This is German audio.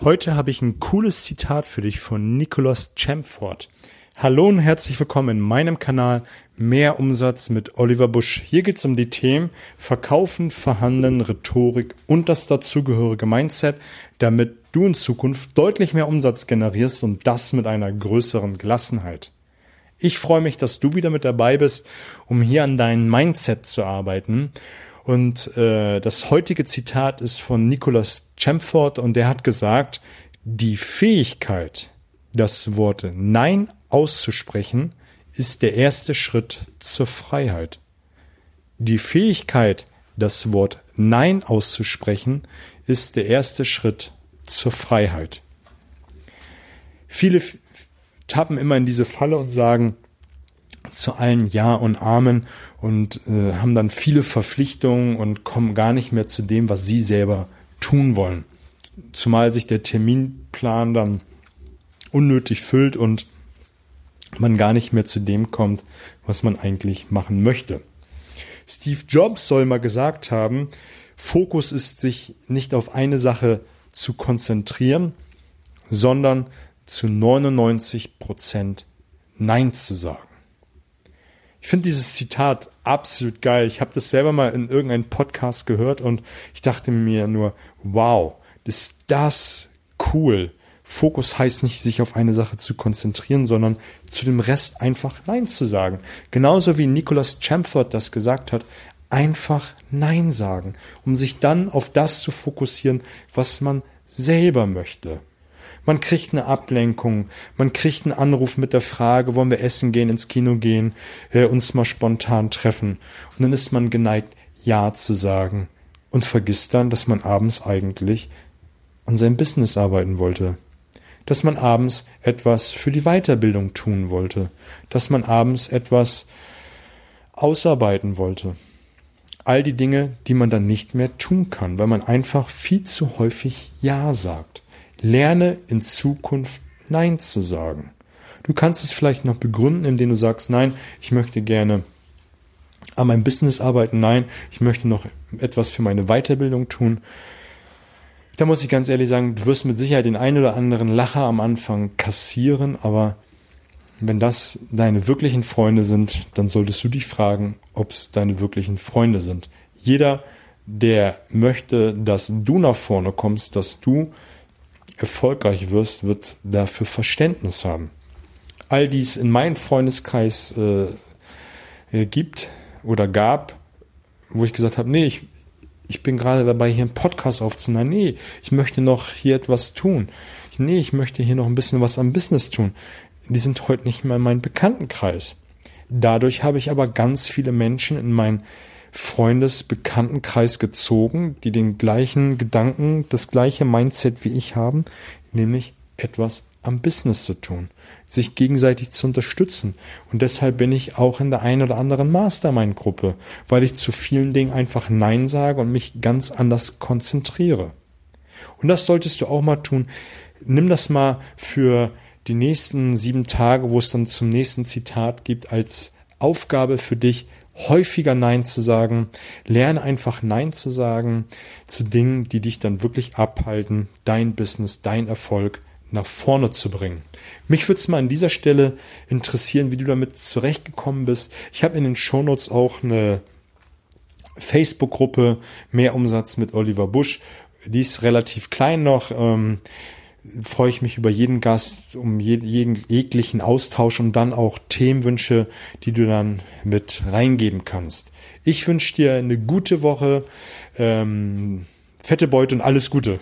Heute habe ich ein cooles Zitat für dich von Nicholas Champford. Hallo und herzlich willkommen in meinem Kanal Mehr Umsatz mit Oliver Busch. Hier geht es um die Themen Verkaufen, Verhandeln, Rhetorik und das dazugehörige Mindset, damit du in Zukunft deutlich mehr Umsatz generierst und das mit einer größeren Gelassenheit. Ich freue mich, dass du wieder mit dabei bist, um hier an deinem Mindset zu arbeiten. Und äh, das heutige Zitat ist von Nicholas Champford und der hat gesagt, die Fähigkeit, das Wort Nein auszusprechen, ist der erste Schritt zur Freiheit. Die Fähigkeit, das Wort Nein auszusprechen, ist der erste Schritt zur Freiheit. Viele tappen immer in diese Falle und sagen, zu allen Ja und Amen und äh, haben dann viele Verpflichtungen und kommen gar nicht mehr zu dem, was sie selber tun wollen. Zumal sich der Terminplan dann unnötig füllt und man gar nicht mehr zu dem kommt, was man eigentlich machen möchte. Steve Jobs soll mal gesagt haben, Fokus ist sich nicht auf eine Sache zu konzentrieren, sondern zu 99 Prozent Nein zu sagen. Ich finde dieses Zitat absolut geil. Ich habe das selber mal in irgendeinem Podcast gehört und ich dachte mir nur, wow, ist das cool. Fokus heißt nicht, sich auf eine Sache zu konzentrieren, sondern zu dem Rest einfach Nein zu sagen. Genauso wie Nicholas Chamford das gesagt hat, einfach Nein sagen, um sich dann auf das zu fokussieren, was man selber möchte. Man kriegt eine Ablenkung, man kriegt einen Anruf mit der Frage, wollen wir essen gehen, ins Kino gehen, äh, uns mal spontan treffen. Und dann ist man geneigt, Ja zu sagen und vergisst dann, dass man abends eigentlich an seinem Business arbeiten wollte. Dass man abends etwas für die Weiterbildung tun wollte. Dass man abends etwas ausarbeiten wollte. All die Dinge, die man dann nicht mehr tun kann, weil man einfach viel zu häufig Ja sagt. Lerne in Zukunft Nein zu sagen. Du kannst es vielleicht noch begründen, indem du sagst, nein, ich möchte gerne an meinem Business arbeiten, nein, ich möchte noch etwas für meine Weiterbildung tun. Da muss ich ganz ehrlich sagen, du wirst mit Sicherheit den einen oder anderen Lacher am Anfang kassieren, aber wenn das deine wirklichen Freunde sind, dann solltest du dich fragen, ob es deine wirklichen Freunde sind. Jeder, der möchte, dass du nach vorne kommst, dass du erfolgreich wirst, wird dafür Verständnis haben. All dies in meinem Freundeskreis äh, äh, gibt oder gab, wo ich gesagt habe, nee, ich, ich bin gerade dabei, hier einen Podcast aufzunehmen. Nee, ich möchte noch hier etwas tun. Nee, ich möchte hier noch ein bisschen was am Business tun. Die sind heute nicht mehr in meinem Bekanntenkreis. Dadurch habe ich aber ganz viele Menschen in meinen Freundesbekanntenkreis gezogen, die den gleichen Gedanken, das gleiche Mindset wie ich haben, nämlich etwas am Business zu tun, sich gegenseitig zu unterstützen. Und deshalb bin ich auch in der einen oder anderen Mastermind-Gruppe, weil ich zu vielen Dingen einfach Nein sage und mich ganz anders konzentriere. Und das solltest du auch mal tun. Nimm das mal für die nächsten sieben Tage, wo es dann zum nächsten Zitat gibt, als Aufgabe für dich, häufiger Nein zu sagen. Lerne einfach Nein zu sagen zu Dingen, die dich dann wirklich abhalten, dein Business, dein Erfolg nach vorne zu bringen. Mich würde es mal an dieser Stelle interessieren, wie du damit zurechtgekommen bist. Ich habe in den Shownotes auch eine Facebook-Gruppe Mehr Umsatz mit Oliver Busch. Die ist relativ klein noch. Ähm, freue ich mich über jeden Gast, um jeden jeglichen Austausch und dann auch Themenwünsche, die du dann mit reingeben kannst. Ich wünsche dir eine gute Woche, ähm, fette Beute und alles Gute.